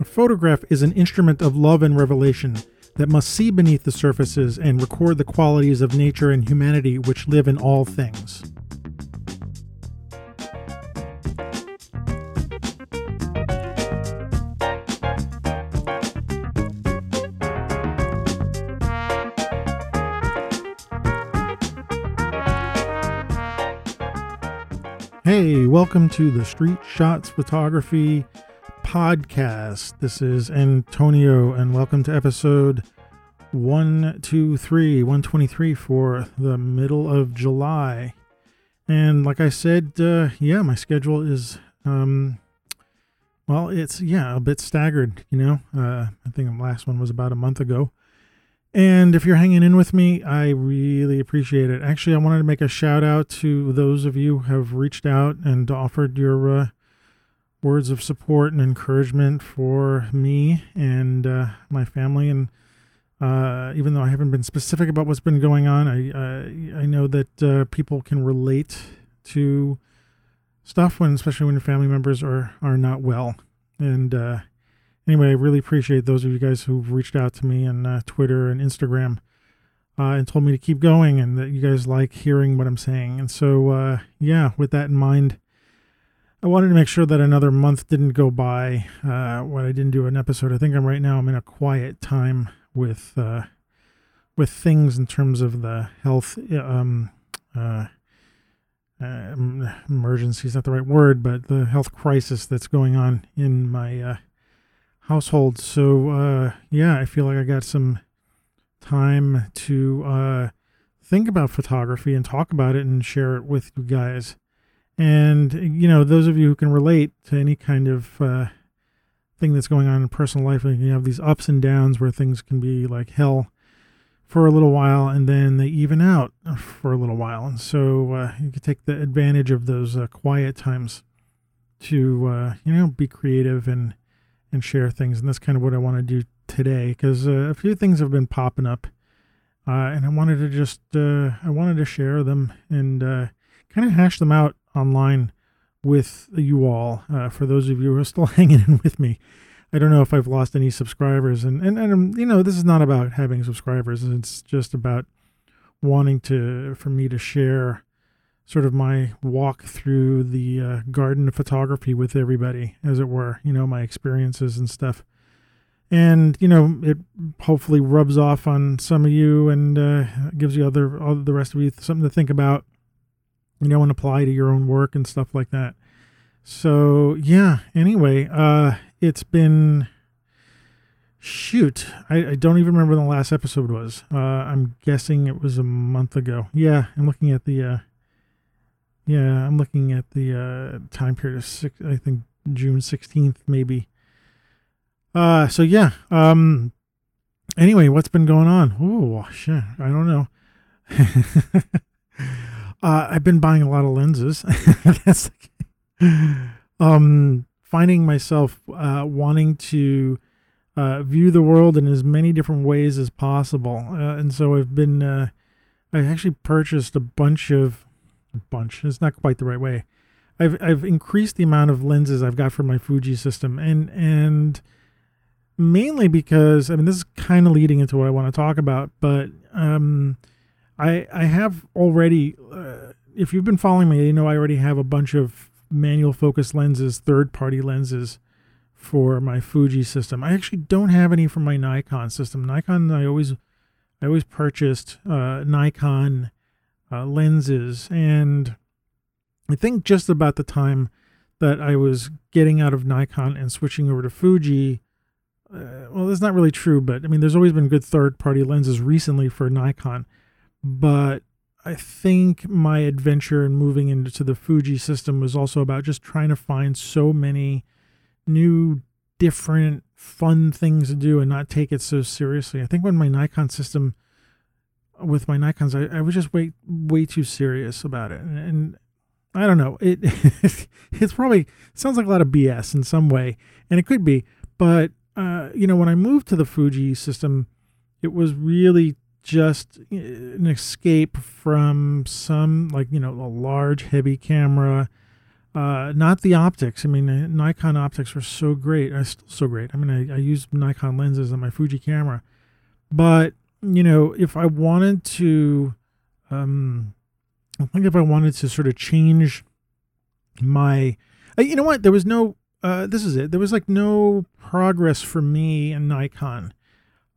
A photograph is an instrument of love and revelation that must see beneath the surfaces and record the qualities of nature and humanity which live in all things. Hey, welcome to the Street Shots Photography Podcast. This is Antonio, and welcome to episode 123, 123 for the middle of July. And like I said, uh, yeah, my schedule is, um, well, it's, yeah, a bit staggered, you know. Uh, I think the last one was about a month ago. And if you're hanging in with me, I really appreciate it. Actually, I wanted to make a shout out to those of you who have reached out and offered your uh, words of support and encouragement for me and uh, my family. And uh, even though I haven't been specific about what's been going on, I I know that uh, people can relate to stuff when, especially when your family members are are not well. And uh, anyway, I really appreciate those of you guys who've reached out to me on uh, Twitter and Instagram uh, and told me to keep going and that you guys like hearing what I'm saying. And so, yeah, with that in mind, I wanted to make sure that another month didn't go by uh, when I didn't do an episode. I think I'm right now. I'm in a quiet time with uh, with things in terms of the health um, uh, uh, emergency is not the right word, but the health crisis that's going on in my uh, household. So uh, yeah, I feel like I got some time to uh, think about photography and talk about it and share it with you guys. And you know, those of you who can relate to any kind of uh, thing that's going on in personal life, like you have these ups and downs where things can be like hell for a little while, and then they even out for a little while. And so uh, you can take the advantage of those uh, quiet times to uh, you know be creative and and share things. And that's kind of what I want to do today because uh, a few things have been popping up. Uh, and I wanted to just, uh, I wanted to share them and uh, kind of hash them out online with you all. Uh, for those of you who are still hanging in with me, I don't know if I've lost any subscribers. And, and, and, you know, this is not about having subscribers. It's just about wanting to, for me to share sort of my walk through the uh, garden of photography with everybody, as it were, you know, my experiences and stuff. And, you know, it hopefully rubs off on some of you and uh, gives you other, all the rest of you something to think about, you know, and apply to your own work and stuff like that. So, yeah, anyway, uh, it's been shoot I, I, don't even remember when the last episode was uh, i'm guessing it was a month ago yeah i'm looking at the uh, yeah, I'm looking at the uh, time period of six, I think June 16th, maybe. Uh, so yeah. Um, anyway, what's been going on? Oh shit, I don't know. uh, I've been buying a lot of lenses. Um, finding myself uh, wanting to uh, view the world in as many different ways as possible, uh, and so I've been. Uh, I actually purchased a bunch of bunch. It's not quite the right way. I've I've increased the amount of lenses I've got for my Fuji system, and and mainly because I mean this is kind of leading into what I want to talk about, but um, I I have already. Uh, if you've been following me, you know I already have a bunch of manual focus lenses, third party lenses for my Fuji system. I actually don't have any for my Nikon system. Nikon, I always I always purchased uh, Nikon uh, lenses. And I think just about the time that I was getting out of Nikon and switching over to Fuji, uh, well, that's not really true, but I mean, there's always been good third party lenses recently for Nikon. But I think my adventure in moving into the Fuji system was also about just trying to find so many new, different, fun things to do and not take it so seriously. I think when my Nikon system with my Nikons, I, I was just way way too serious about it, and, and I don't know. It it's probably sounds like a lot of BS in some way, and it could be. But uh, you know, when I moved to the Fuji system, it was really just uh, an escape from some like you know a large heavy camera, Uh, not the optics. I mean, uh, Nikon optics are so great. I still so great. I mean, I, I use Nikon lenses on my Fuji camera, but you know, if I wanted to, um, I think if I wanted to sort of change my, uh, you know what? There was no. Uh, this is it. There was like no progress for me in Nikon.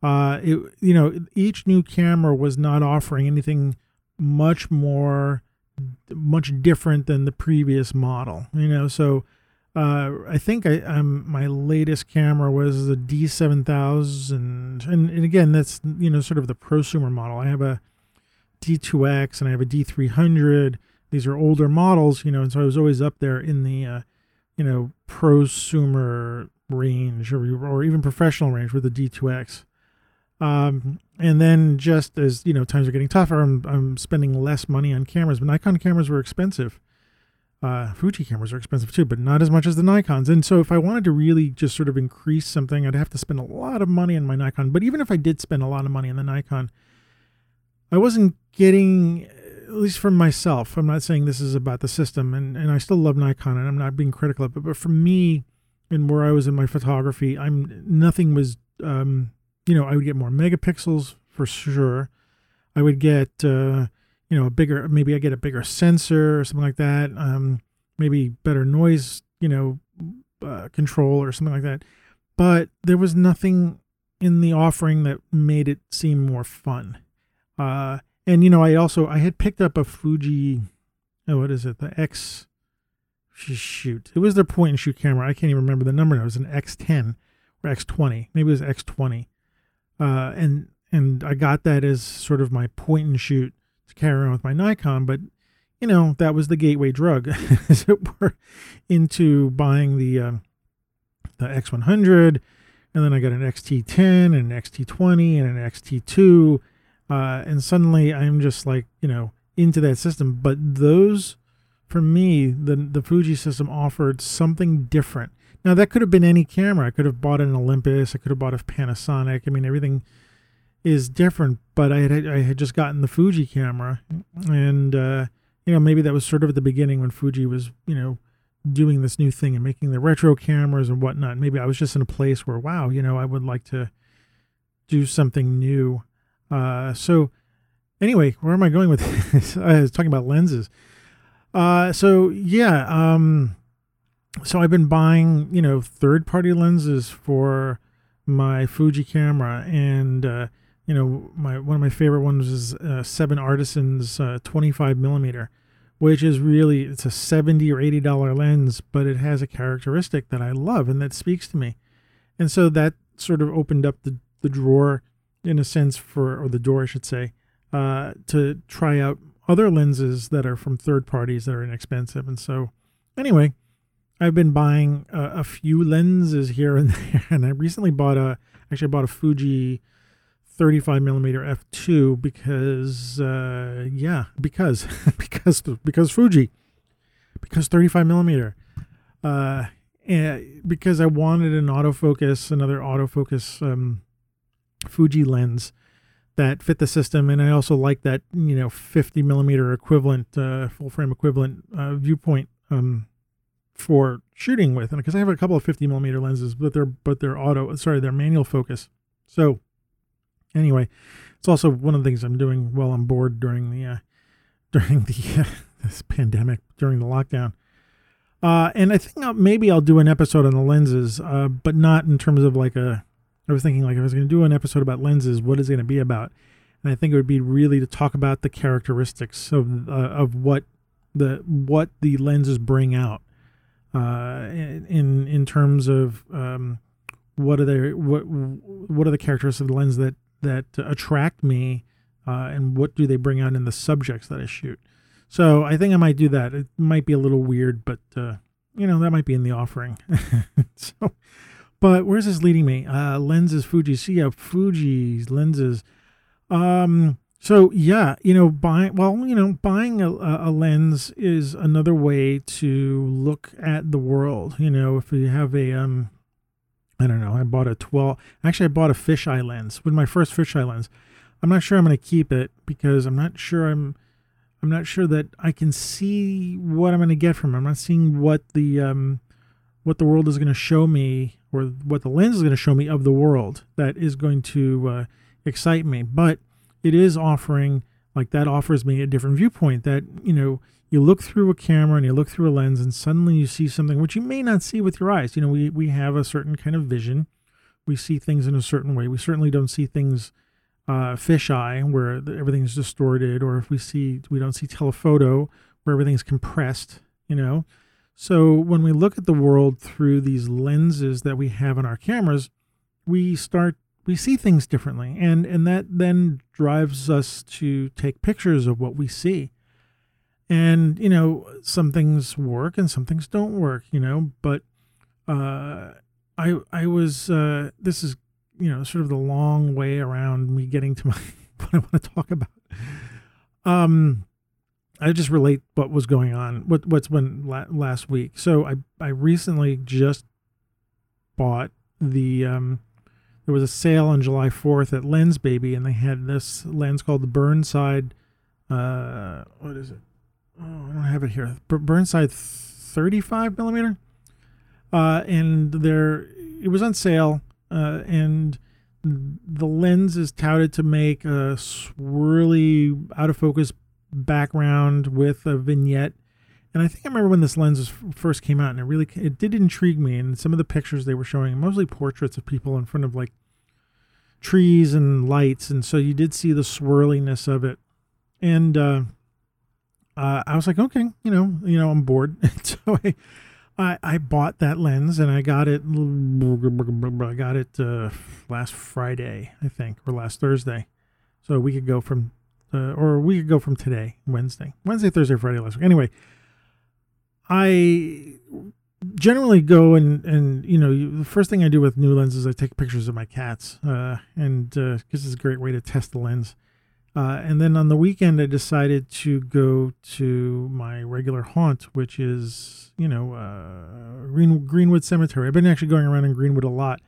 Uh, it, you know, each new camera was not offering anything much more much different than the previous model you know so uh, I think I, um, my latest camera was the D7000, and, and again, that's you know sort of the prosumer model. I have a D2X and I have a D300. These are older models, you know, and so I was always up there in the uh, you know prosumer range or or even professional range with the D2X. Um, and then just as you know, times are getting tougher, I'm, I'm spending less money on cameras. But Nikon cameras were expensive. Uh, Fuji cameras are expensive too, but not as much as the Nikons. And so, if I wanted to really just sort of increase something, I'd have to spend a lot of money on my Nikon. But even if I did spend a lot of money on the Nikon, I wasn't getting, at least for myself. I'm not saying this is about the system, and and I still love Nikon, and I'm not being critical of it. But for me, and where I was in my photography, I'm nothing was um, you know, I would get more megapixels for sure. I would get, uh, you know, a bigger, maybe I get a bigger sensor or something like that. Um, maybe better noise, you know, uh, control or something like that. But there was nothing in the offering that made it seem more fun. Uh, and you know, I also I had picked up a Fuji, oh, what is it? The X. Shoot, it was their point and shoot camera. I can't even remember the number. It was an X10 or X20. Maybe it was X20 uh, and and I got that as sort of my point and shoot to carry around with my Nikon, but you know that was the gateway drug, as it were, into buying the uh, the X100, and then I got an XT10 and an XT20 and an XT2, uh, and suddenly I'm just like you know into that system. But those, for me, the the Fuji system offered something different now that could have been any camera. I could have bought an Olympus. I could have bought a Panasonic. I mean, everything is different. But I had I had just gotten the Fuji camera, and uh, you know maybe that was sort of at the beginning when Fuji was you know doing this new thing and making the retro cameras and whatnot. Maybe I was just in a place where wow, you know, I would like to do something new. Uh, so anyway, where am I going with this? I was talking about lenses. Uh, so yeah, um, so I've been buying, you know, third party lenses for my Fuji camera, and uh, you know, my one of my favorite ones is uh, Seven Artisans uh, 25 millimeter, which is really it's a 70 or 80 dollar lens, but it has a characteristic that I love and that speaks to me, and so that sort of opened up the the drawer in a sense for or the door I should say uh, to try out other lenses that are from third parties that are inexpensive, and so anyway I've been buying a, a, few lenses here and there, and I recently bought a actually I bought a Fuji 35 millimeter f2 because uh, yeah because because because Fuji because 35 millimeter. Uh, and because I wanted an autofocus another autofocus um, Fuji lens that fit the system and I also like that you know 50 millimeter equivalent uh, full frame equivalent uh, viewpoint um, for shooting with, and because I have a couple of 50 millimeter lenses, but they're but they're auto, sorry, they're manual focus. So anyway, it's also one of the things I'm doing while I'm bored during the uh, during the uh, this pandemic during the lockdown. Uh, and I think I'll, maybe I'll do an episode on the lenses, uh, but not in terms of like a. I was thinking like if I was going to do an episode about lenses, what is it going to be about? And I think it would be really to talk about the characteristics of uh, of what the what the lenses bring out uh, in in terms of um, what are the what what are the characteristics of the lens that that attract me, uh, and what do they bring out in the subjects that I shoot. So I think I might do that. It might be a little weird, but uh, you know that might be in the offering. so, but where's this leading me? Uh, lenses, Fuji. See, yeah, Fuji's lenses. Um, so yeah, you know, buying well, you know, buying a, a lens is another way to look at the world. You know, if you have a um, I don't know, I bought a twelve. Actually, I bought a fisheye lens with my first fisheye lens. I'm not sure I'm going to keep it because I'm not sure I'm I'm not sure that I can see what I'm going to get from it. I'm not seeing what the um, what the world is going to show me or what the lens is going to show me of the world that is going to uh, excite me. But it is offering like that offers me a different viewpoint that you know you look through a camera and you look through a lens and suddenly you see something which you may not see with your eyes. You know, we we have a certain kind of vision. We see things in a certain way. We certainly don't see things uh, fisheye where everything's distorted, or if we see we don't see telephoto where everything's compressed. You know, so when we look at the world through these lenses that we have in our cameras, we start we see things differently, and and that then drives us to take pictures of what we see. And you know, some things work and some things don't work. You know, but uh, I I was uh, this is you know sort of the long way around me getting to my what I want to talk about. Um, I just relate what was going on, what what's been la- last week. So I I recently just bought the um, there was a sale on July 4th at Lensbaby, and they had this lens called the Burnside. Uh, what is it? Oh, I don't have it here. Burnside 35 millimeter. Uh, and there, it was on sale, uh, and the lens is touted to make a swirly, out of focus background with a vignette. And I think I remember when this lens was, first came out, and it really it did intrigue me. And some of the pictures they were showing, mostly portraits of people in front of like trees and lights, and so you did see the swirliness of it. And uh, uh, I was like, okay, you know, you know, I'm bored, so I, I, I bought that lens, and I got it. I got it uh, last Friday, I think, or last Thursday, so we could go from uh, or we could go from today, Wednesday, Wednesday, Thursday, Friday last week. Anyway, I generally go and and you know the first thing I do with new lenses I take pictures of my cats, uh, and because uh, it's a great way to test the lens. Uh, and then on the weekend, I decided to go to my regular haunt, which is you know uh, Green, Greenwood Cemetery. I've been actually going around in Greenwood a lot,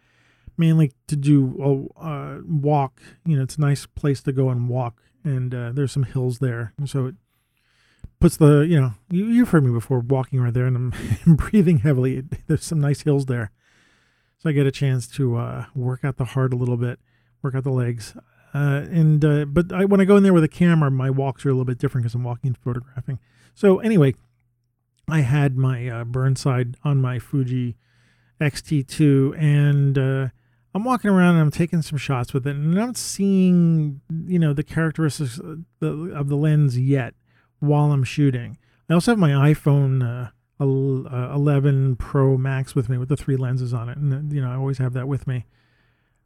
mainly to do a uh, walk. You know, it's a nice place to go and walk and uh, there's some hills there, so it puts the you know you, you've heard me before walking right there, and I'm breathing heavily. There's some nice hills there, so I get a chance to uh, work out the heart a little bit, work out the legs. Uh, and uh, but I, when I go in there with a camera, my walks are a little bit different because I'm walking and photographing. So anyway, I had my uh, Burnside on my Fuji X-T2, and uh, I'm walking around and I'm taking some shots with it, and I'm seeing, you know, the characteristics of the, of the lens yet while I'm shooting. I also have my iPhone uh, uh 11 Pro Max with me with the three lenses on it, and uh, you know I always have that with me.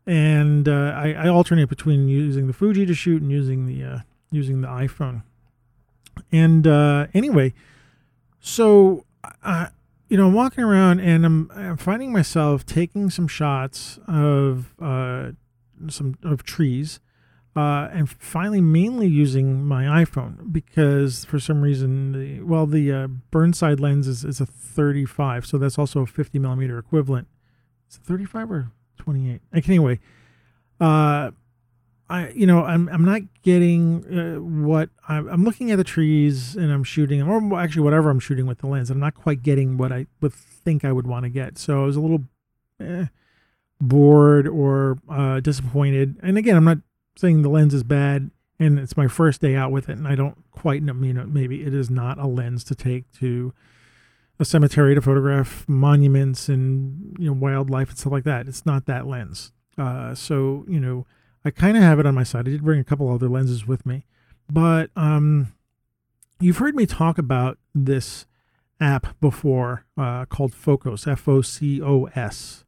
And uh, I, I, alternate between using the Fuji to shoot and using the uh, using the iPhone. And uh, anyway, so I, you know, I'm walking around and I'm, I'm finding myself taking some shots of uh, some of trees, uh, and finally mainly using my iPhone because for some reason, the, well, the uh, Burnside lens is, is a 35, so that's also a 50 millimeter equivalent. It's it 35 or 28? Anyway, uh, I you know I'm I'm not getting uh, what I'm, I'm looking at the trees and I'm shooting or actually whatever I'm shooting with the lens. I'm not quite getting what I would think I would want to get. So I was a little eh, bored or uh, disappointed. And again, I'm not saying the lens is bad and it's my first day out with it and I don't quite know you know maybe it is not a lens to take to a cemetery to photograph monuments and you know wildlife and stuff like that. It's not that lens. Uh, so you know I kind of have it on my side. I did bring a couple other lenses with me, but um, you've heard me talk about this app before uh, called Focos, F O C O S,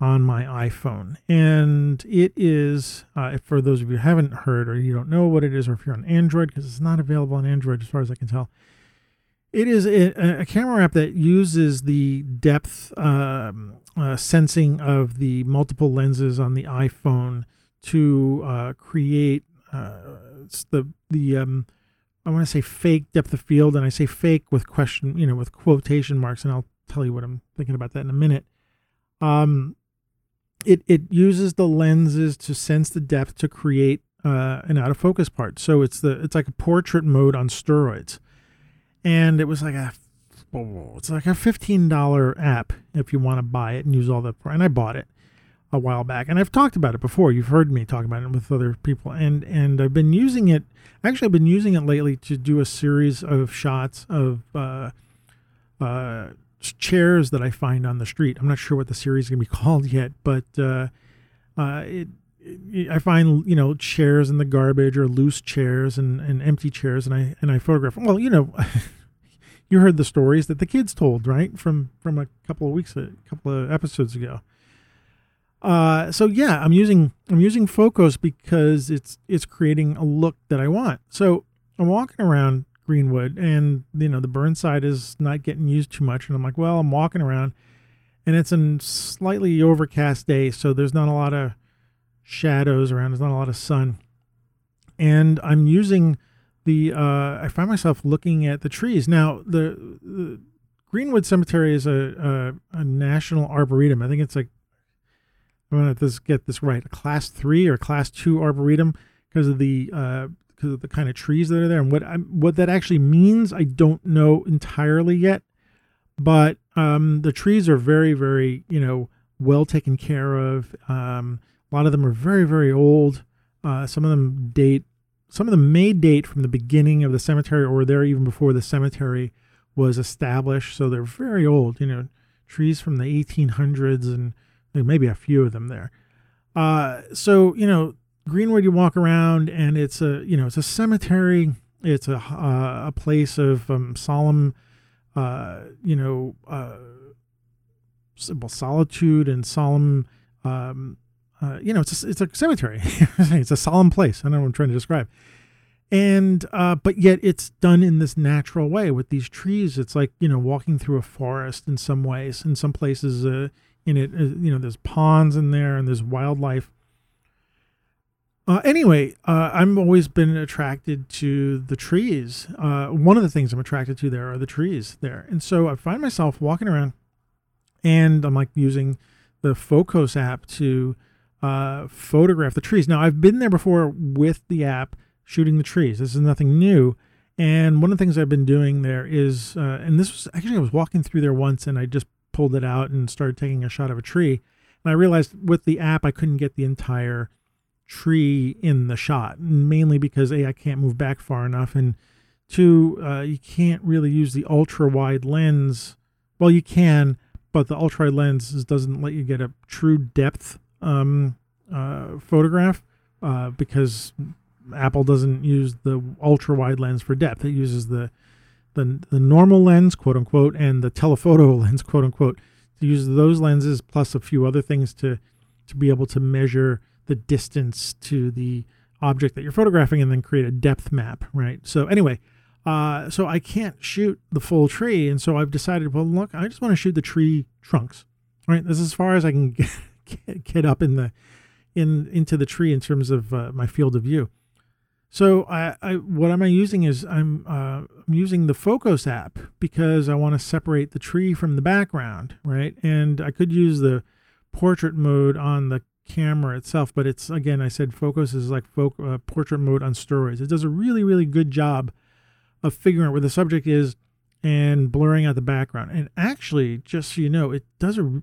on my iPhone. And it is, uh, for those of you who haven't heard or you don't know what it is, or if you're on Android, because it's not available on Android as far as I can tell, it is a, a camera app that uses the depth um, uh, sensing of the multiple lenses on the iPhone to uh, create uh, the the um, I want to say fake depth of field, and I say fake with question, you know, with quotation marks, and I'll tell you what I'm thinking about that in a minute. Um, it it uses the lenses to sense the depth to create uh, an out of focus part. So it's the it's like a portrait mode on steroids, and it was like a it's like a fifteen dollar app if you want to buy it and use all the and I bought it a while back and I've talked about it before. You've heard me talk about it with other people and and I've been using it. Actually, I've been using it lately to do a series of shots of uh, uh, chairs that I find on the street. I'm not sure what the series is going to be called yet, but uh, uh, it, I find you know chairs in the garbage or loose chairs and, and empty chairs, and I and I photograph. Well, you know, you heard the stories that the kids told, right, from from a couple of weeks, a couple of episodes ago. Uh, so yeah, I'm using I'm using Focos because it's it's creating a look that I want. So I'm walking around Greenwood, and you know the Burnside is not getting used too much, and I'm like, well, I'm walking around, and it's a slightly overcast day, so there's not a lot of shadows around. There's not a lot of sun, and I'm using the. Uh, I find myself looking at the trees now. The, the Greenwood Cemetery is a, a, a national arboretum. I think it's like I'm gonna this, get this right, a class three or class two arboretum because of the uh, because of the kind of trees that are there and what I'm, what that actually means. I don't know entirely yet, but um, the trees are very very you know well taken care of. Um, a lot of them are very very old. Uh, some of them date. Some of them may date from the beginning of the cemetery, or they're even before the cemetery was established. So they're very old. You know, trees from the 1800s and maybe a few of them there. Uh, so you know, Greenwood, you walk around and it's a you know it's a cemetery. It's a uh, a place of um, solemn, uh, you know, uh, solitude and solemn. Um, uh, you know, it's a, it's a cemetery. it's a solemn place. I don't know what I'm trying to describe. And uh, but yet it's done in this natural way with these trees. It's like you know walking through a forest in some ways. In some places, uh, in it. Uh, you know, there's ponds in there and there's wildlife. Uh, anyway, uh, I've always been attracted to the trees. Uh, one of the things I'm attracted to there are the trees there. And so I find myself walking around and I'm like using the Focos app to uh, photograph the trees. Now, I've been there before with the app shooting the trees. This is nothing new. And one of the things I've been doing there is, uh, and this was actually, I was walking through there once and I just pulled it out and started taking a shot of a tree. And I realized with the app, I couldn't get the entire tree in the shot, mainly because A, I can't move back far enough, and two, uh, you can't really use the ultra wide lens. Well, you can, but the ultra wide lens doesn't let you get a true depth um, uh, photograph uh, because Apple doesn't use the ultra wide lens for depth. It uses the the, the normal lens, quote unquote, and the telephoto lens, quote unquote, to use those lenses plus a few other things to to be able to measure the distance to the object that you're photographing and then create a depth map, right? So anyway, uh, so I can't shoot the full tree, and so I've decided, well, look, I just want to shoot the tree trunks, right? This is as far as I can get, get up in the in into the tree in terms of uh, my field of view. So I, I what am I using is I'm uh, I'm using the Focos app because I want to separate the tree from the background, right? And I could use the portrait mode on the camera itself, but it's again I said Focos is like fo- uh, portrait mode on steroids. It does a really really good job of figuring out where the subject is and blurring out the background. And actually, just so you know, it does a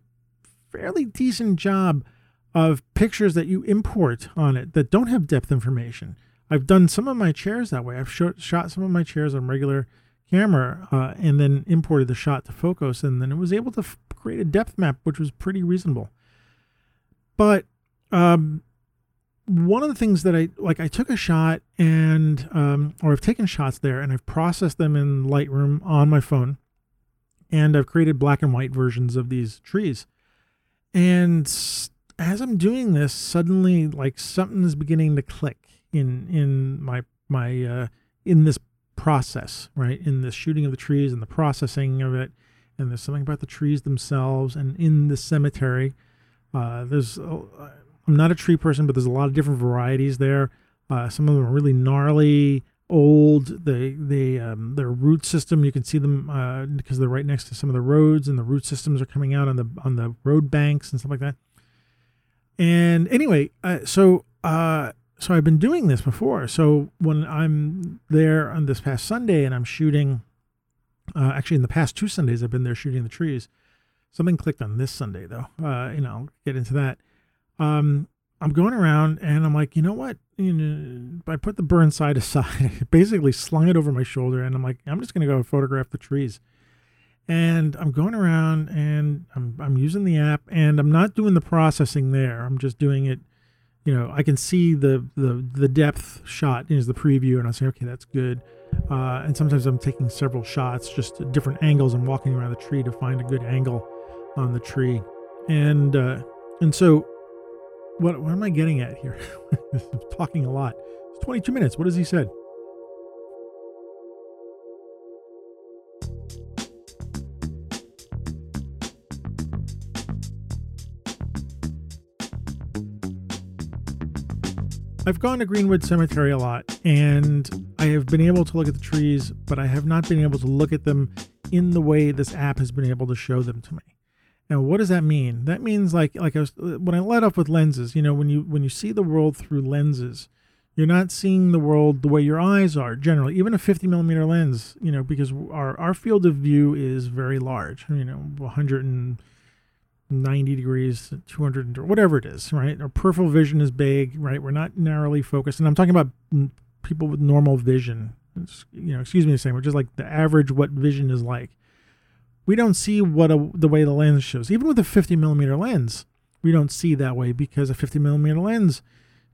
fairly decent job of pictures that you import on it that don't have depth information. I've done some of my chairs that way. I've shot, shot some of my chairs on regular camera uh, and then imported the shot to Focos, and then it was able to f- create a depth map, which was pretty reasonable. But um, one of the things that I like, I took a shot and, um, or I've taken shots there and I've processed them in Lightroom on my phone, and I've created black and white versions of these trees. And as I'm doing this, suddenly, like something is beginning to click in in my my uh, in this process, right? In the shooting of the trees and the processing of it, and there's something about the trees themselves, and in the cemetery, uh, there's uh, I'm not a tree person, but there's a lot of different varieties there. Uh, some of them are really gnarly, old. They they um, their root system you can see them uh, because they're right next to some of the roads, and the root systems are coming out on the on the road banks and stuff like that. And anyway, uh, so uh, so I've been doing this before. So when I'm there on this past Sunday and I'm shooting, uh, actually in the past two Sundays I've been there shooting the trees. Something clicked on this Sunday though. Uh, you know, I'll get into that. Um, I'm going around and I'm like, you know what? You know, I put the Burnside aside, basically slung it over my shoulder, and I'm like, I'm just gonna go photograph the trees. And I'm going around and I'm I'm using the app and I'm not doing the processing there. I'm just doing it. You know, I can see the the the depth shot is the preview, and I say, okay, that's good. Uh, and sometimes I'm taking several shots, just at different angles, and walking around the tree to find a good angle on the tree. And uh, and so what what am I getting at here? Talking a lot. It's 22 minutes. What has he said? I've gone to Greenwood Cemetery a lot and I have been able to look at the trees, but I have not been able to look at them in the way this app has been able to show them to me. Now, what does that mean? That means like like I was when I led off with lenses. You know, when you when you see the world through lenses, you're not seeing the world the way your eyes are generally. Even a 50 millimeter lens, you know, because our our field of view is very large. You know, 190 degrees, 200, whatever it is, right? Our peripheral vision is big, right? We're not narrowly focused, and I'm talking about people with normal vision. It's, you know, excuse me to say, which is like the average what vision is like we don't see what a, the way the lens shows. Even with a 50 millimeter lens, we don't see that way because a 50 millimeter lens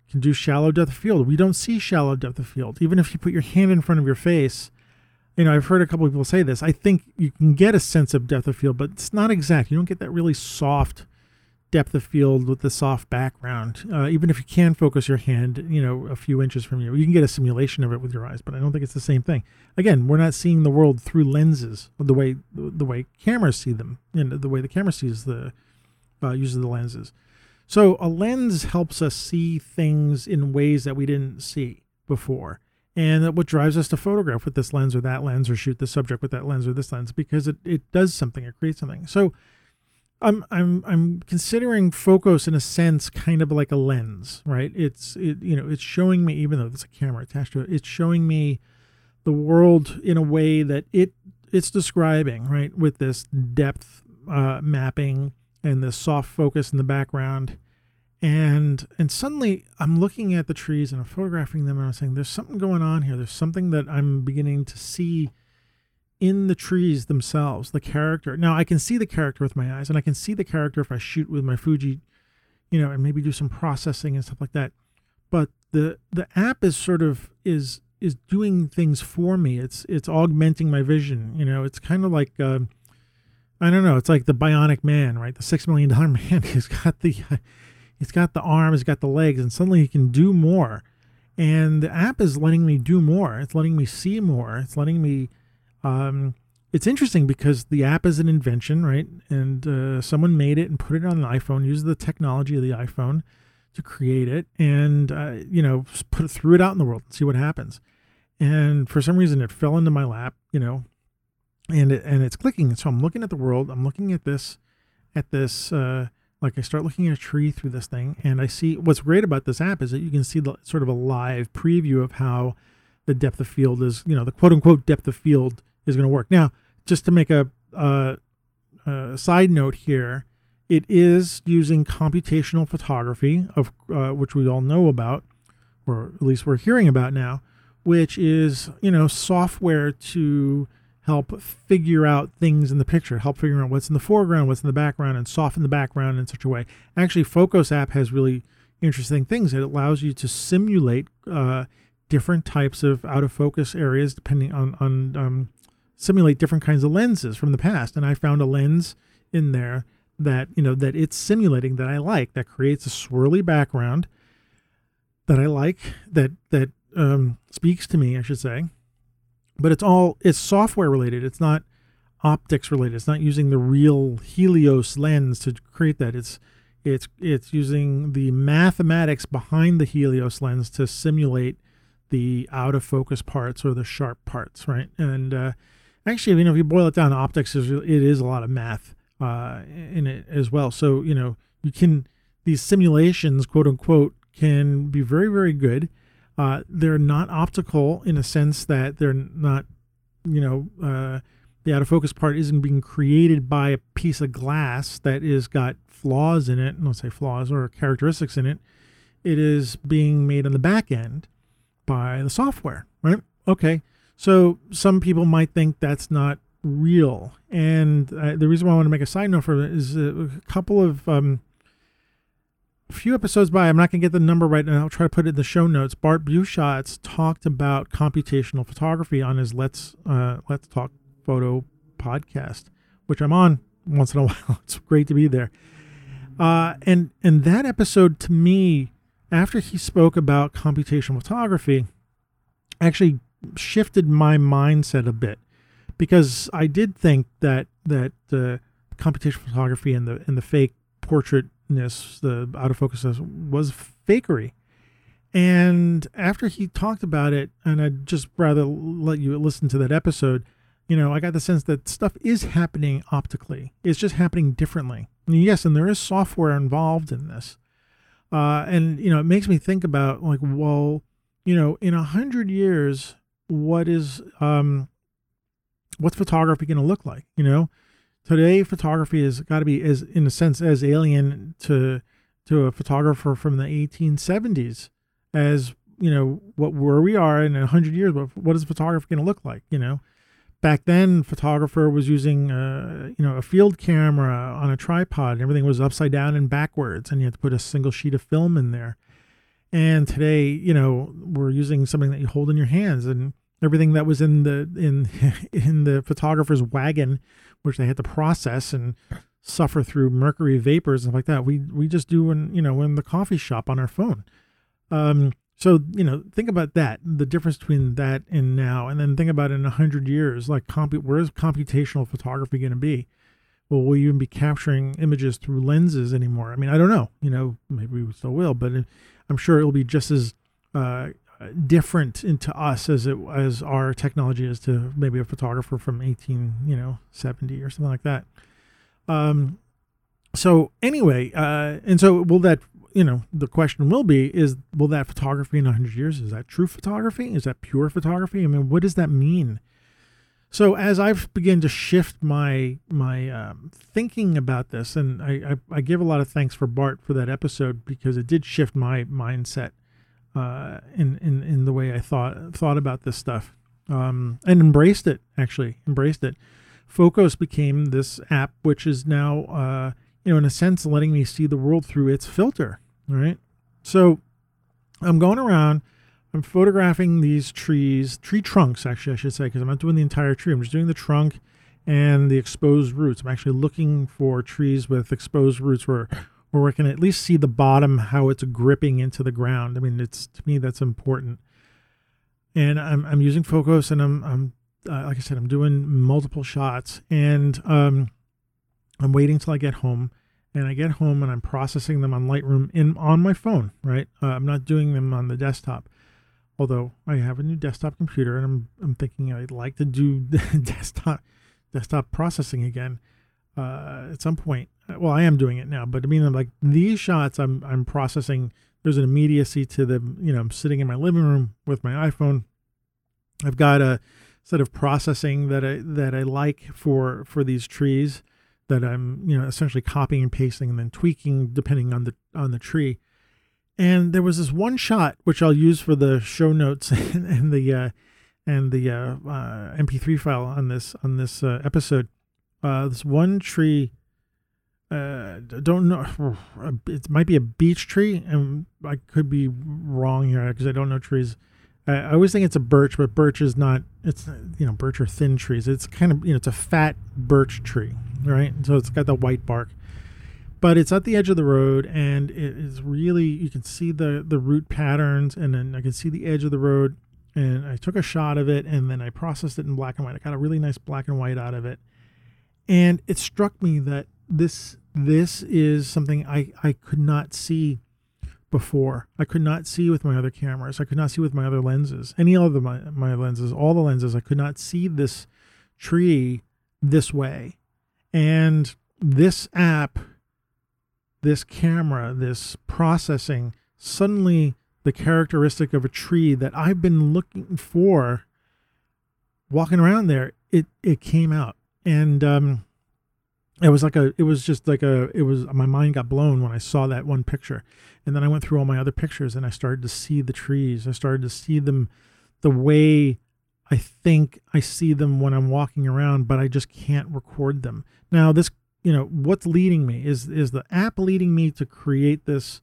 can do shallow depth of field. We don't see shallow depth of field. Even if you put your hand in front of your face, you know, I've heard a couple of people say this. I think you can get a sense of depth of field, but it's not exact. You don't get that really soft depth of field with the soft background. Uh, even if you can focus your hand, you know, a few inches from you, you can get a simulation of it with your eyes. But I don't think it's the same thing. Again, we're not seeing the world through lenses the way the way cameras see them, and the way the camera sees the uh, uses the lenses. So a lens helps us see things in ways that we didn't see before. And what drives us to photograph with this lens or that lens or shoot the subject with that lens or this lens because it, it does something, it creates something. So I'm I'm I'm considering Focos in a sense kind of like a lens, right? It's it you know it's showing me even though there's a camera attached to it, it's showing me the world in a way that it it's describing, right? With this depth uh, mapping and this soft focus in the background, and and suddenly I'm looking at the trees and I'm photographing them and I'm saying there's something going on here. There's something that I'm beginning to see in the trees themselves, the character. Now I can see the character with my eyes, and I can see the character if I shoot with my Fuji, you know, and maybe do some processing and stuff like that. But the the app is sort of is is doing things for me. It's it's augmenting my vision. You know, it's kind of like uh, I don't know. It's like the Bionic Man, right? The six million dollar man. He's got the he's got the arms, he's got the legs, and suddenly he can do more. And the app is letting me do more. It's letting me see more. It's letting me um, it's interesting because the app is an invention, right? And uh, someone made it and put it on an iPhone, used the technology of the iPhone to create it, and uh, you know, put it, threw it out in the world and see what happens. And for some reason, it fell into my lap, you know, and it, and it's clicking. So I'm looking at the world. I'm looking at this, at this. Uh, like I start looking at a tree through this thing, and I see what's great about this app is that you can see the sort of a live preview of how the depth of field is, you know, the quote unquote depth of field is going to work. Now, just to make a, a, a, side note here, it is using computational photography, of uh, which we all know about, or at least we're hearing about now, which is you know software to help figure out things in the picture, help figure out what's in the foreground, what's in the background, and soften the background in such a way. Actually, Focos app has really interesting things. It allows you to simulate uh, different types of out of focus areas depending on on um, simulate different kinds of lenses from the past. And I found a lens in there that, you know, that it's simulating that I like, that creates a swirly background that I like, that, that um, speaks to me, I should say. But it's all, it's software related. It's not optics related. It's not using the real Helios lens to create that. It's, it's, it's using the mathematics behind the Helios lens to simulate the out of focus parts or the sharp parts, right? And uh, actually, you know, if you boil it down, optics is it is a lot of math uh, in it as well. So you know, you can these simulations, quote unquote, can be very, very good. Uh, they're not optical in a sense that they're not, you know, uh, the focus part isn't being created by a piece of glass that is got flaws in it. Let's say flaws or characteristics in it. It is being made on the back end by the software, right? Okay. So some people might think that's not real. And uh, the reason why I want to make a side note for it is a couple of um, a few episodes by, I'm not going to get the number right now. I'll try to put it in the show notes. Bart Busschots talked about computational photography on his Let's uh, Let's Talk Photo podcast, which I'm on once in a while. It's great to be there. Uh, and and that episode to me, after he spoke about computational photography, actually shifted my mindset a bit because I did think that that uh, computational photography and the and the fake portraitness, the autofocus was fakery. And after he talked about it, and I'd just rather let you listen to that episode, you know, I got the sense that stuff is happening optically. It's just happening differently. And yes, and there is software involved in this. Uh, and you know, it makes me think about like, well, you know, in a hundred years, what is um, what's photography going to look like? You know, today photography has got to be as in a sense as alien to to a photographer from the 1870s as you know what where we are in a hundred years. What what is photography going to look like? You know, back then photographer was using uh, you know a field camera on a tripod and everything was upside down and backwards and you had to put a single sheet of film in there and today you know we're using something that you hold in your hands and everything that was in the in in the photographer's wagon, which they had to process and suffer through mercury vapors and like that. We we just do in you know in the coffee shop on our phone. Um, so you know, think about that, the difference between that and now, and then think about in a hundred years, like compu- where is computational photography going to be? Will we even be capturing images through lenses anymore? I mean, I don't know. You know, maybe we still will, but I'm sure it will be just as uh, different into us as it as our technology is to maybe a photographer from 18 you know 70 or something like that. Um so anyway uh and so will that you know the question will be is will that photography in 100 years is that true photography? Is that pure photography? I mean what does that mean? So as i've begun to shift my my um, thinking about this and I, I i give a lot of thanks for bart for that episode because it did shift my mindset uh, in, in in the way I thought thought about this stuff um, and embraced it. Actually, embraced it. Focos became this app, which is now, uh, you know, in a sense, letting me see the world through its filter. Right. So I'm going around. I'm photographing these trees, tree trunks, actually, I should say, because I'm not doing the entire tree. I'm just doing the trunk and the exposed roots. I'm actually looking for trees with exposed roots where where we can at least see the bottom, how it's gripping into the ground. I mean, it's to me that's important. And I'm I'm using Focos, and I'm I'm uh, like I said, I'm doing multiple shots, and um, I'm waiting till I get home. And I get home and I'm processing them on Lightroom in on my phone. Right, uh, I'm not doing them on the desktop. Although I have a new desktop computer, and I'm I'm thinking I'd like to do desktop desktop processing again uh, at some point well, I am doing it now, but I mean, like these shots, I'm I'm processing. There's an immediacy to them. You know, I'm sitting in my living room with my iPhone. I've got a set of processing that I that I like for for these trees that I'm you know essentially copying and pasting and then tweaking depending on the on the tree. And there was this one shot which I'll use for the show notes and, and the uh, and the uh, uh, MP3 file on this on this uh, episode. Uh, this one tree uh, don't know. It might be a beech tree, and I could be wrong here because I don't know trees. I, always think it's a birch, but birch is not. It's you know birch are thin trees. It's kind of you know it's a fat birch tree, right? So it's got the white bark, but it's at the edge of the road, and it is really you can see the the root patterns, and then I can see the edge of the road. And I took a shot of it, and then I processed it in black and white. I got a really nice black and white out of it, and it struck me that this this is something I, I could not see before. I could not see with my other cameras. I could not see with my other lenses. Any other my, my lenses, all the lenses, I could not see this tree this way. And this app, this camera, this processing suddenly the characteristic of a tree that I've been looking for walking around there, it it came out. And um it was like a it was just like a it was my mind got blown when I saw that one picture. And then I went through all my other pictures and I started to see the trees. I started to see them the way I think I see them when I'm walking around, but I just can't record them. Now this you know what's leading me is is the app leading me to create this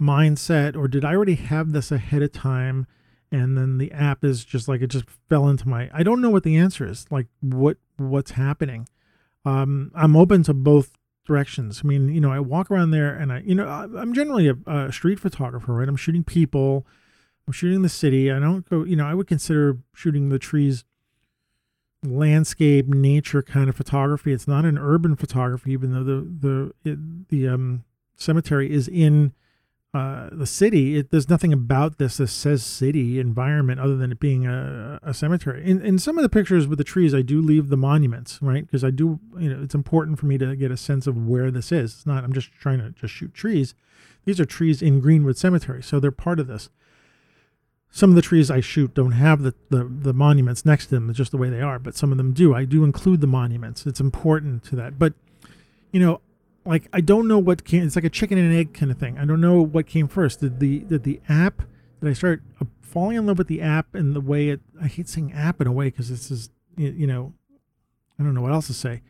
mindset or did I already have this ahead of time and then the app is just like it just fell into my I don't know what the answer is like what what's happening um I'm open to both directions. I mean you know I walk around there and I you know I'm generally a, a street photographer right? I'm shooting people. I'm shooting the city. I don't go you know I would consider shooting the trees landscape nature kind of photography. It's not an urban photography even though the the it, the um cemetery is in uh, the city, it, there's nothing about this that says city environment other than it being a, a cemetery. In, in some of the pictures with the trees, I do leave the monuments, right? Because I do, you know, it's important for me to get a sense of where this is. It's not, I'm just trying to just shoot trees. These are trees in Greenwood Cemetery, so they're part of this. Some of the trees I shoot don't have the, the, the monuments next to them, just the way they are, but some of them do. I do include the monuments. It's important to that. But, you know, like I don't know what came. It's like a chicken and egg kind of thing. I don't know what came first. Did the did the app? Did I start uh, falling in love with the app and the way it? I hate saying app in a way because this is you know, I don't know what else to say.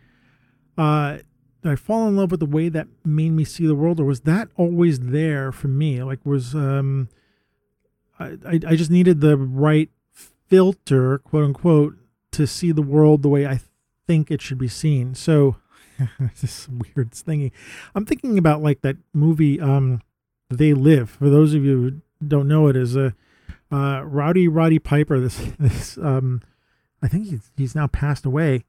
Uh, did I fall in love with the way that made me see the world, or was that always there for me? Like was um, I I, I just needed the right filter, quote unquote, to see the world the way I think it should be seen. So this weird thingy. I'm thinking about like that movie, um, They Live. For those of you who don't know it, is a uh, Rowdy Roddy Piper. This this um, I think he's he's now passed away.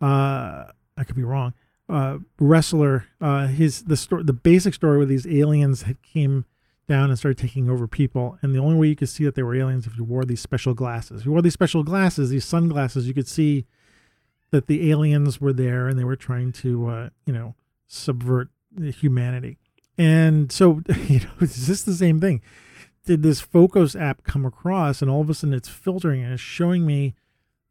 Uh, I could be wrong. Uh, wrestler. Uh, his the story, the basic story where these aliens had came down and started taking over people, and the only way you could see that they were aliens if you wore these special glasses. If you wore these special glasses, these sunglasses, you could see that the aliens were there and they were trying to, uh, you know, subvert humanity. And so, you know, it's just the same thing. Did this Focos app come across, and all of a sudden it's filtering and it's showing me,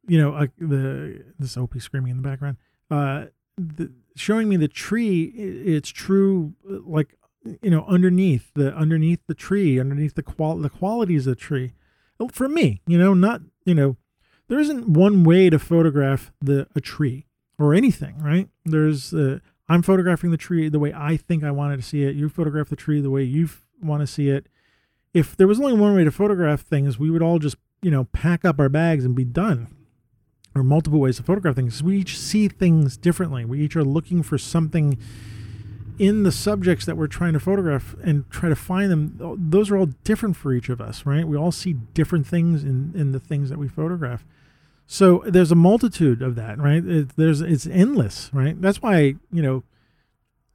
you know, uh, the this Opie screaming in the background, uh, the, showing me the tree. It's true, like you know, underneath the underneath the tree, underneath the qual the qualities of the tree. For me, you know, not you know, there isn't one way to photograph the a tree or anything, right? There's uh, I'm photographing the tree the way I think I wanted to see it. You photograph the tree the way you f- want to see it. If there was only one way to photograph things, we would all just, you know, pack up our bags and be done. Or multiple ways to photograph things. We each see things differently. We each are looking for something in the subjects that we're trying to photograph and try to find them. Those are all different for each of us, right? We all see different things in, in the things that we photograph. So there's a multitude of that, right? It, there's it's endless, right? That's why you know,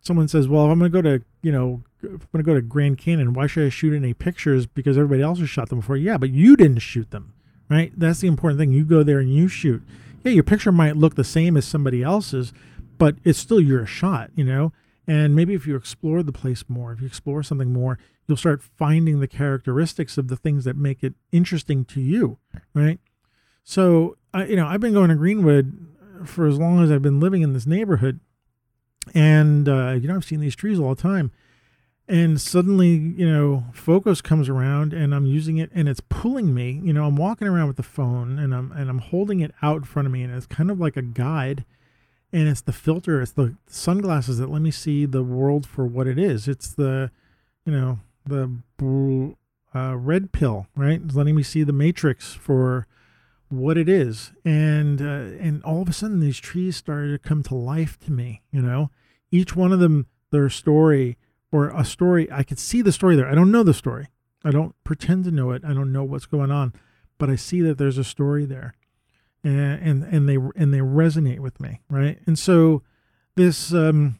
someone says, "Well, if I'm going to go to you know, I'm going to go to Grand Canyon, why should I shoot any pictures because everybody else has shot them before?" Yeah, but you didn't shoot them, right? That's the important thing. You go there and you shoot. Yeah, your picture might look the same as somebody else's, but it's still your shot, you know. And maybe if you explore the place more, if you explore something more, you'll start finding the characteristics of the things that make it interesting to you, right? So, I, you know, I've been going to Greenwood for as long as I've been living in this neighborhood. And, uh, you know, I've seen these trees all the time. And suddenly, you know, Focos comes around and I'm using it and it's pulling me. You know, I'm walking around with the phone and I'm and I'm holding it out in front of me and it's kind of like a guide. And it's the filter, it's the sunglasses that let me see the world for what it is. It's the, you know, the uh, red pill, right? It's letting me see the matrix for what it is. And uh, and all of a sudden these trees started to come to life to me you know? Each one of them their story or a story i could see the story there. I don't know the story. I don't pretend to know it. I don't know what's going on. But i see that there's a story there. And and, and they and they resonate with me right? And so this um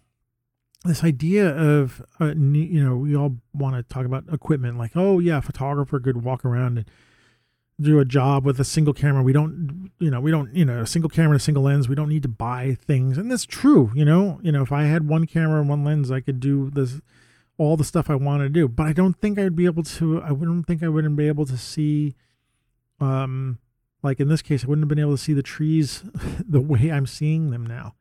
this idea of uh, you know we all want to talk about equipment like oh yeah photographer could walk around and do a job with a single camera. We don't, you know, we don't, you know, a single camera a single lens. We don't need to buy things, and that's true. You know, you know, if I had one camera and one lens, I could do this all the stuff I want to do. But I don't think I would be able to. I wouldn't think I wouldn't be able to see, um, like in this case, I wouldn't have been able to see the trees the way I'm seeing them now.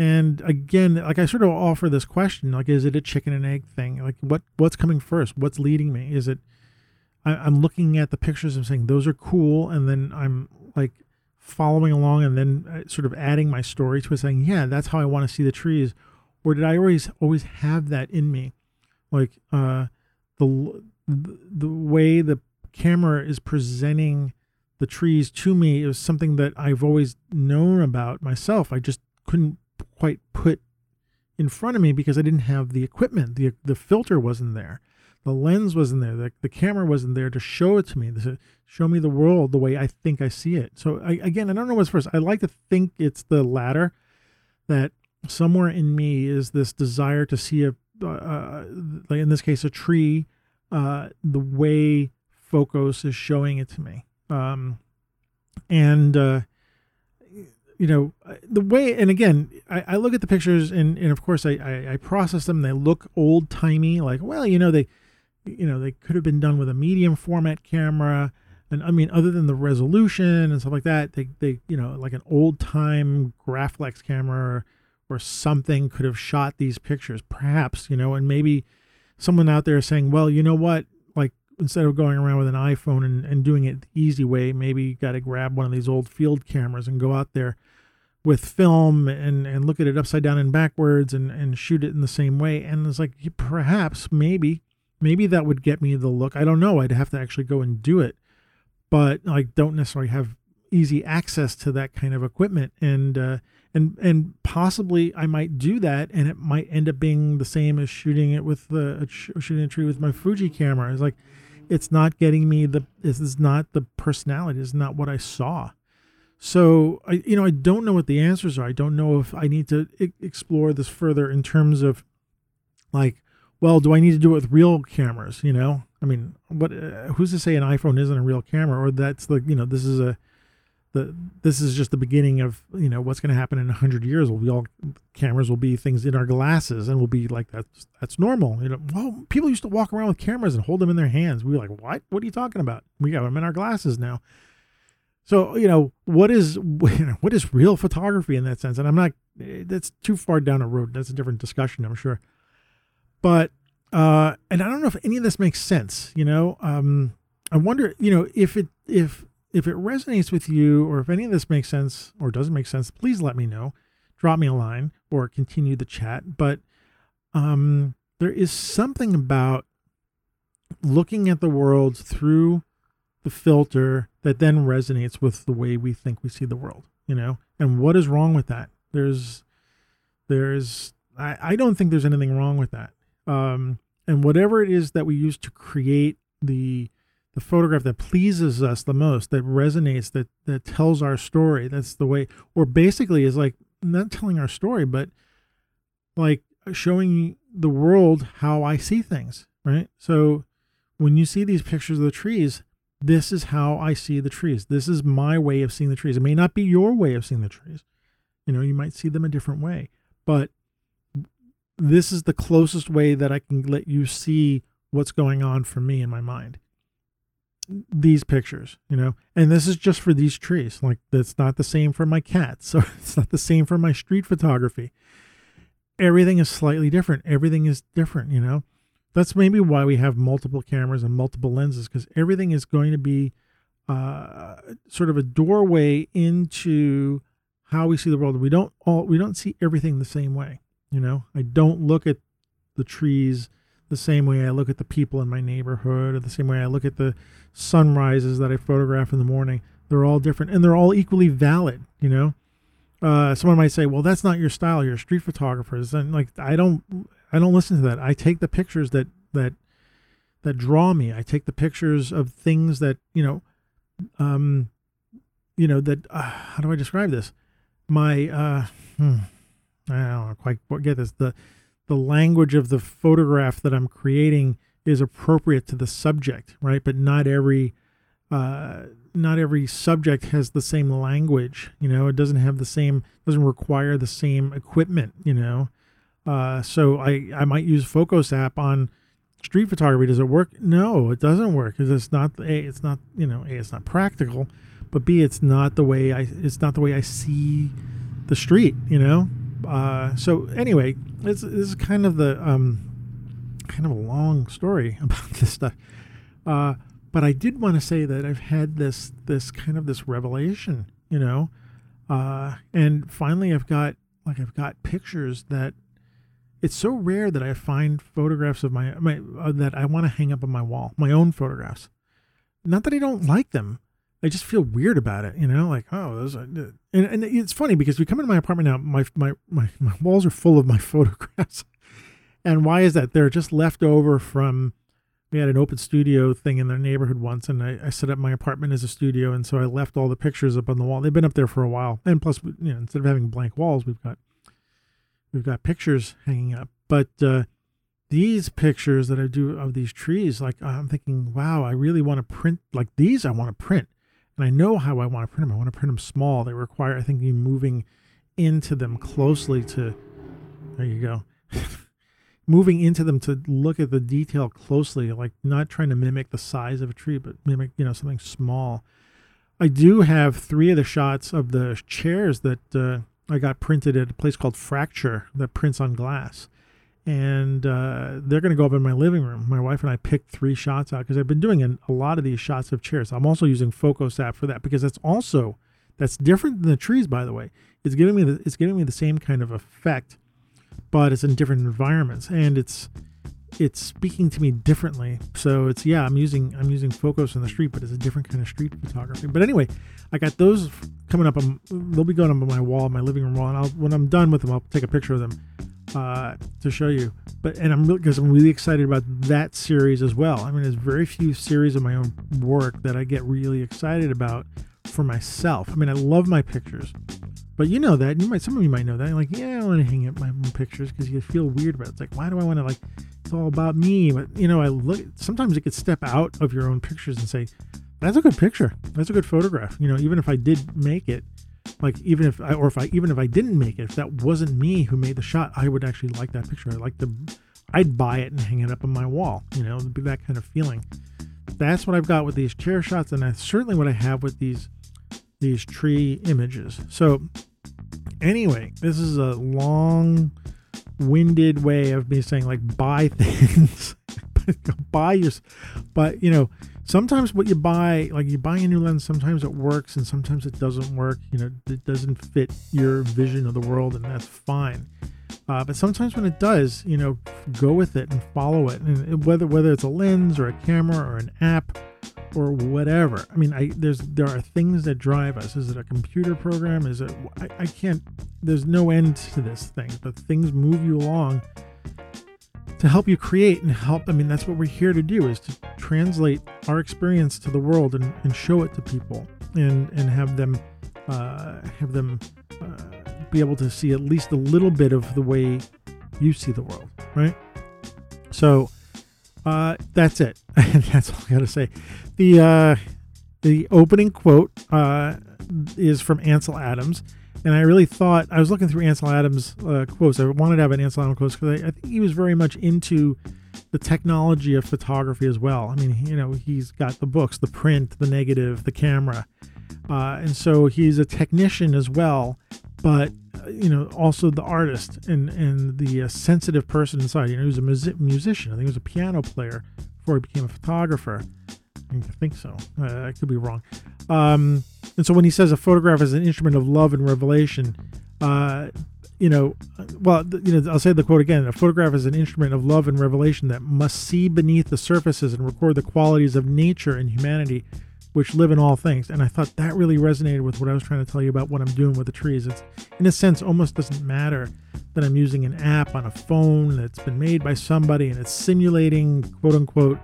And again, like I sort of offer this question, like, is it a chicken and egg thing? Like, what what's coming first? What's leading me? Is it I, I'm looking at the pictures and saying those are cool, and then I'm like following along and then uh, sort of adding my story to it, saying, yeah, that's how I want to see the trees, or did I always always have that in me? like uh, the the way the camera is presenting the trees to me is something that I've always known about myself. I just couldn't quite put in front of me because I didn't have the equipment. The the filter wasn't there. The lens wasn't there. The, the camera wasn't there to show it to me, to show me the world the way I think I see it. So I, again, I don't know what's first. I like to think it's the latter, that somewhere in me is this desire to see a uh, like in this case, a tree, uh, the way Focos is showing it to me. Um, and, uh, you know, the way, and again, I, I, look at the pictures and, and of course I, I, I process them. They look old timey, like, well, you know, they, you know, they could have been done with a medium format camera. And I mean, other than the resolution and stuff like that, they, they, you know, like an old time Graflex camera or something could have shot these pictures, perhaps, you know, and maybe someone out there saying, well, you know what, like instead of going around with an iPhone and, and doing it the easy way, maybe you got to grab one of these old field cameras and go out there with film and, and look at it upside down and backwards and, and shoot it in the same way. And it's like, perhaps, maybe, maybe that would get me the look. I don't know. I'd have to actually go and do it. But I don't necessarily have easy access to that kind of equipment. And, uh, and and possibly I might do that, and it might end up being the same as shooting it with the shooting a tree with my Fuji camera. It's like it's not getting me the this is not the personality. It's not what I saw. So I you know I don't know what the answers are. I don't know if I need to explore this further in terms of like well, do I need to do it with real cameras? You know, I mean, what? Uh, who's to say an iPhone isn't a real camera, or that's the you know this is a the this is just the beginning of you know what's going to happen in 100 years. Will all cameras will be things in our glasses and we'll be like that's that's normal you know? Well people used to walk around with cameras and hold them in their hands. We were like what? What are you talking about? We got them in our glasses now. So you know what is what is real photography in that sense? And i'm not that's too far down a road. That's a different discussion i'm sure but uh and i don't know if any of this makes sense you know um i wonder you know if it if if it resonates with you or if any of this makes sense or doesn't make sense, please let me know. Drop me a line or continue the chat. But um, there is something about looking at the world through the filter that then resonates with the way we think we see the world, you know? And what is wrong with that? There's, there's, I, I don't think there's anything wrong with that. Um, and whatever it is that we use to create the, the photograph that pleases us the most, that resonates, that that tells our story. That's the way, or basically is like not telling our story, but like showing the world how I see things. Right. So when you see these pictures of the trees, this is how I see the trees. This is my way of seeing the trees. It may not be your way of seeing the trees. You know, you might see them a different way, but this is the closest way that I can let you see what's going on for me in my mind these pictures, you know, and this is just for these trees. Like that's not the same for my cats, so it's not the same for my street photography. Everything is slightly different. Everything is different, you know. That's maybe why we have multiple cameras and multiple lenses because everything is going to be uh, sort of a doorway into how we see the world. We don't all we don't see everything the same way, you know. I don't look at the trees the same way I look at the people in my neighborhood or the same way I look at the sunrises that I photograph in the morning. They're all different and they're all equally valid, you know? Uh, someone might say, well, that's not your style. You're a street photographer." And like, I don't, I don't listen to that. I take the pictures that, that, that draw me. I take the pictures of things that, you know, um, you know, that, uh, how do I describe this? My, uh, hmm, I don't quite get this. The, the language of the photograph that I'm creating is appropriate to the subject, right? But not every uh, not every subject has the same language. You know, it doesn't have the same doesn't require the same equipment. You know, Uh, so I, I might use Focos app on street photography. Does it work? No, it doesn't work it's not a it's not you know a it's not practical, but b it's not the way I it's not the way I see the street. You know. Uh, so anyway, this, is kind of the um, kind of a long story about this stuff. Uh, but I did want to say that I've had this this kind of this revelation, you know, uh, and finally I've got like I've got pictures that it's so rare that I find photographs of my, my uh, that I want to hang up on my wall, my own photographs. Not that I don't like them, I just feel weird about it, you know, like oh, those are, and and it's funny because we come into my apartment now, my my my, my walls are full of my photographs, and why is that? They're just left over from we had an open studio thing in their neighborhood once, and I, I set up my apartment as a studio, and so I left all the pictures up on the wall. They've been up there for a while, and plus, you know, instead of having blank walls, we've got we've got pictures hanging up. But uh, these pictures that I do of these trees, like I'm thinking, wow, I really want to print like these. I want to print, and I know how I want to print them. I want to print them small. They require, I think, you moving into them closely to. There you go. moving into them to look at the detail closely, like not trying to mimic the size of a tree, but mimic, you know, something small. I do have three of the shots of the chairs that uh, I got printed at a place called Fracture that prints on glass. And uh, they're going to go up in my living room. My wife and I picked three shots out because I've been doing a, a lot of these shots of chairs. I'm also using Focos app for that because that's also that's different than the trees, by the way. It's giving me the, it's giving me the same kind of effect but it's in different environments and it's it's speaking to me differently. So it's yeah, I'm using I'm using Focos in the street, but it's a different kind of street photography. But anyway, I got those coming up. On, they'll be going up on my wall, my living room wall, and I'll, when I'm done with them, I'll take a picture of them uh, to show you. But and I'm because I'm really excited about that series as well. I mean, there's very few series of my own work that I get really excited about for myself. I mean, I love my pictures, but you know that you might some of you might know that. You're like, yeah, I want to hang up my pictures because you feel weird about it. It's like, why do I want to like? It's all about me. But you know, I look. Sometimes you could step out of your own pictures and say, that's a good picture. That's a good photograph. You know, even if I did make it, like even if I or if I even if I didn't make it, if that wasn't me who made the shot, I would actually like that picture. I like the, I'd buy it and hang it up on my wall. You know, it'd be that kind of feeling. That's what I've got with these chair shots, and that's certainly what I have with these these tree images. So Anyway, this is a long winded way of me saying like buy things. buy your but you know, sometimes what you buy, like you buy a new lens, sometimes it works and sometimes it doesn't work. You know, it doesn't fit your vision of the world, and that's fine. Uh, but sometimes when it does, you know, go with it and follow it. And whether whether it's a lens or a camera or an app or whatever. I mean, I there's there are things that drive us. Is it a computer program? Is it I, I can't there's no end to this thing, but things move you along to help you create and help. I mean, that's what we're here to do is to translate our experience to the world and, and show it to people and and have them uh, have them uh, be able to see at least a little bit of the way you see the world, right? So uh, that's it. that's all I got to say. The uh, the opening quote uh, is from Ansel Adams, and I really thought I was looking through Ansel Adams uh, quotes. I wanted to have an Ansel Adams quote because I, I, think he was very much into the technology of photography as well. I mean, you know, he's got the books, the print, the negative, the camera, uh, and so he's a technician as well. But you know, also the artist and and the uh, sensitive person inside. You know, he was a music- musician. I think he was a piano player before he became a photographer. I think so. Uh, I could be wrong. Um, and so when he says a photograph is an instrument of love and revelation, uh, you know, well, you know, I'll say the quote again: a photograph is an instrument of love and revelation that must see beneath the surfaces and record the qualities of nature and humanity which live in all things. And I thought that really resonated with what I was trying to tell you about what I'm doing with the trees. It's, in a sense, almost doesn't matter that I'm using an app on a phone that's been made by somebody and it's simulating quote unquote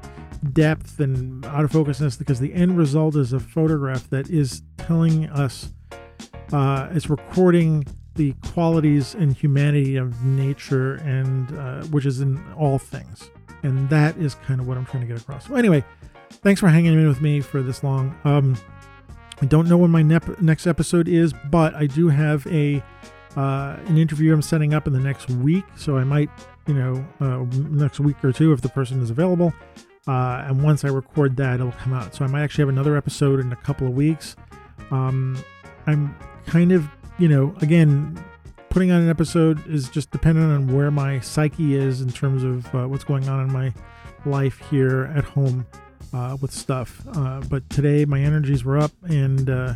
depth and autofocusness because the end result is a photograph that is telling us, uh, it's recording the qualities and humanity of nature and uh, which is in all things. And that is kind of what I'm trying to get across. So, anyway, thanks for hanging in with me for this long. Um, I don't know when my nep- next episode is, but I do have a uh, an interview I'm setting up in the next week. So I might, you know, uh, next week or two if the person is available. Uh, and once I record that, it'll come out. So I might actually have another episode in a couple of weeks. Um, I'm kind of, you know, again, putting on an episode is just dependent on where my psyche is in terms of uh, what's going on in my life here at home uh, with stuff. Uh, but today my energies were up, and uh,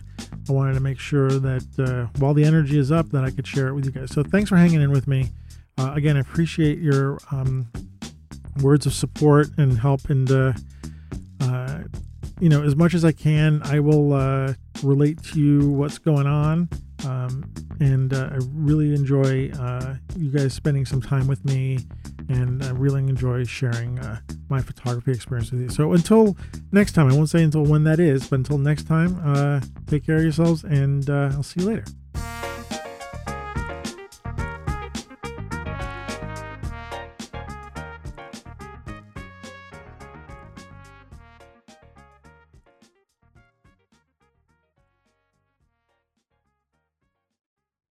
I wanted to make sure that uh, while the energy is up, that I could share it with you guys. So thanks for hanging in with me. Uh, again, I appreciate your um, words of support and help, and uh, you know, as much as I can, I will relate to you what's going on. Um, and I really enjoy you guys spending some time with me, and I really enjoy sharing uh, my photography experience with you. So until next time, I won't say until when that is, but until next time, uh, take care of yourselves, and uh, I'll see you later.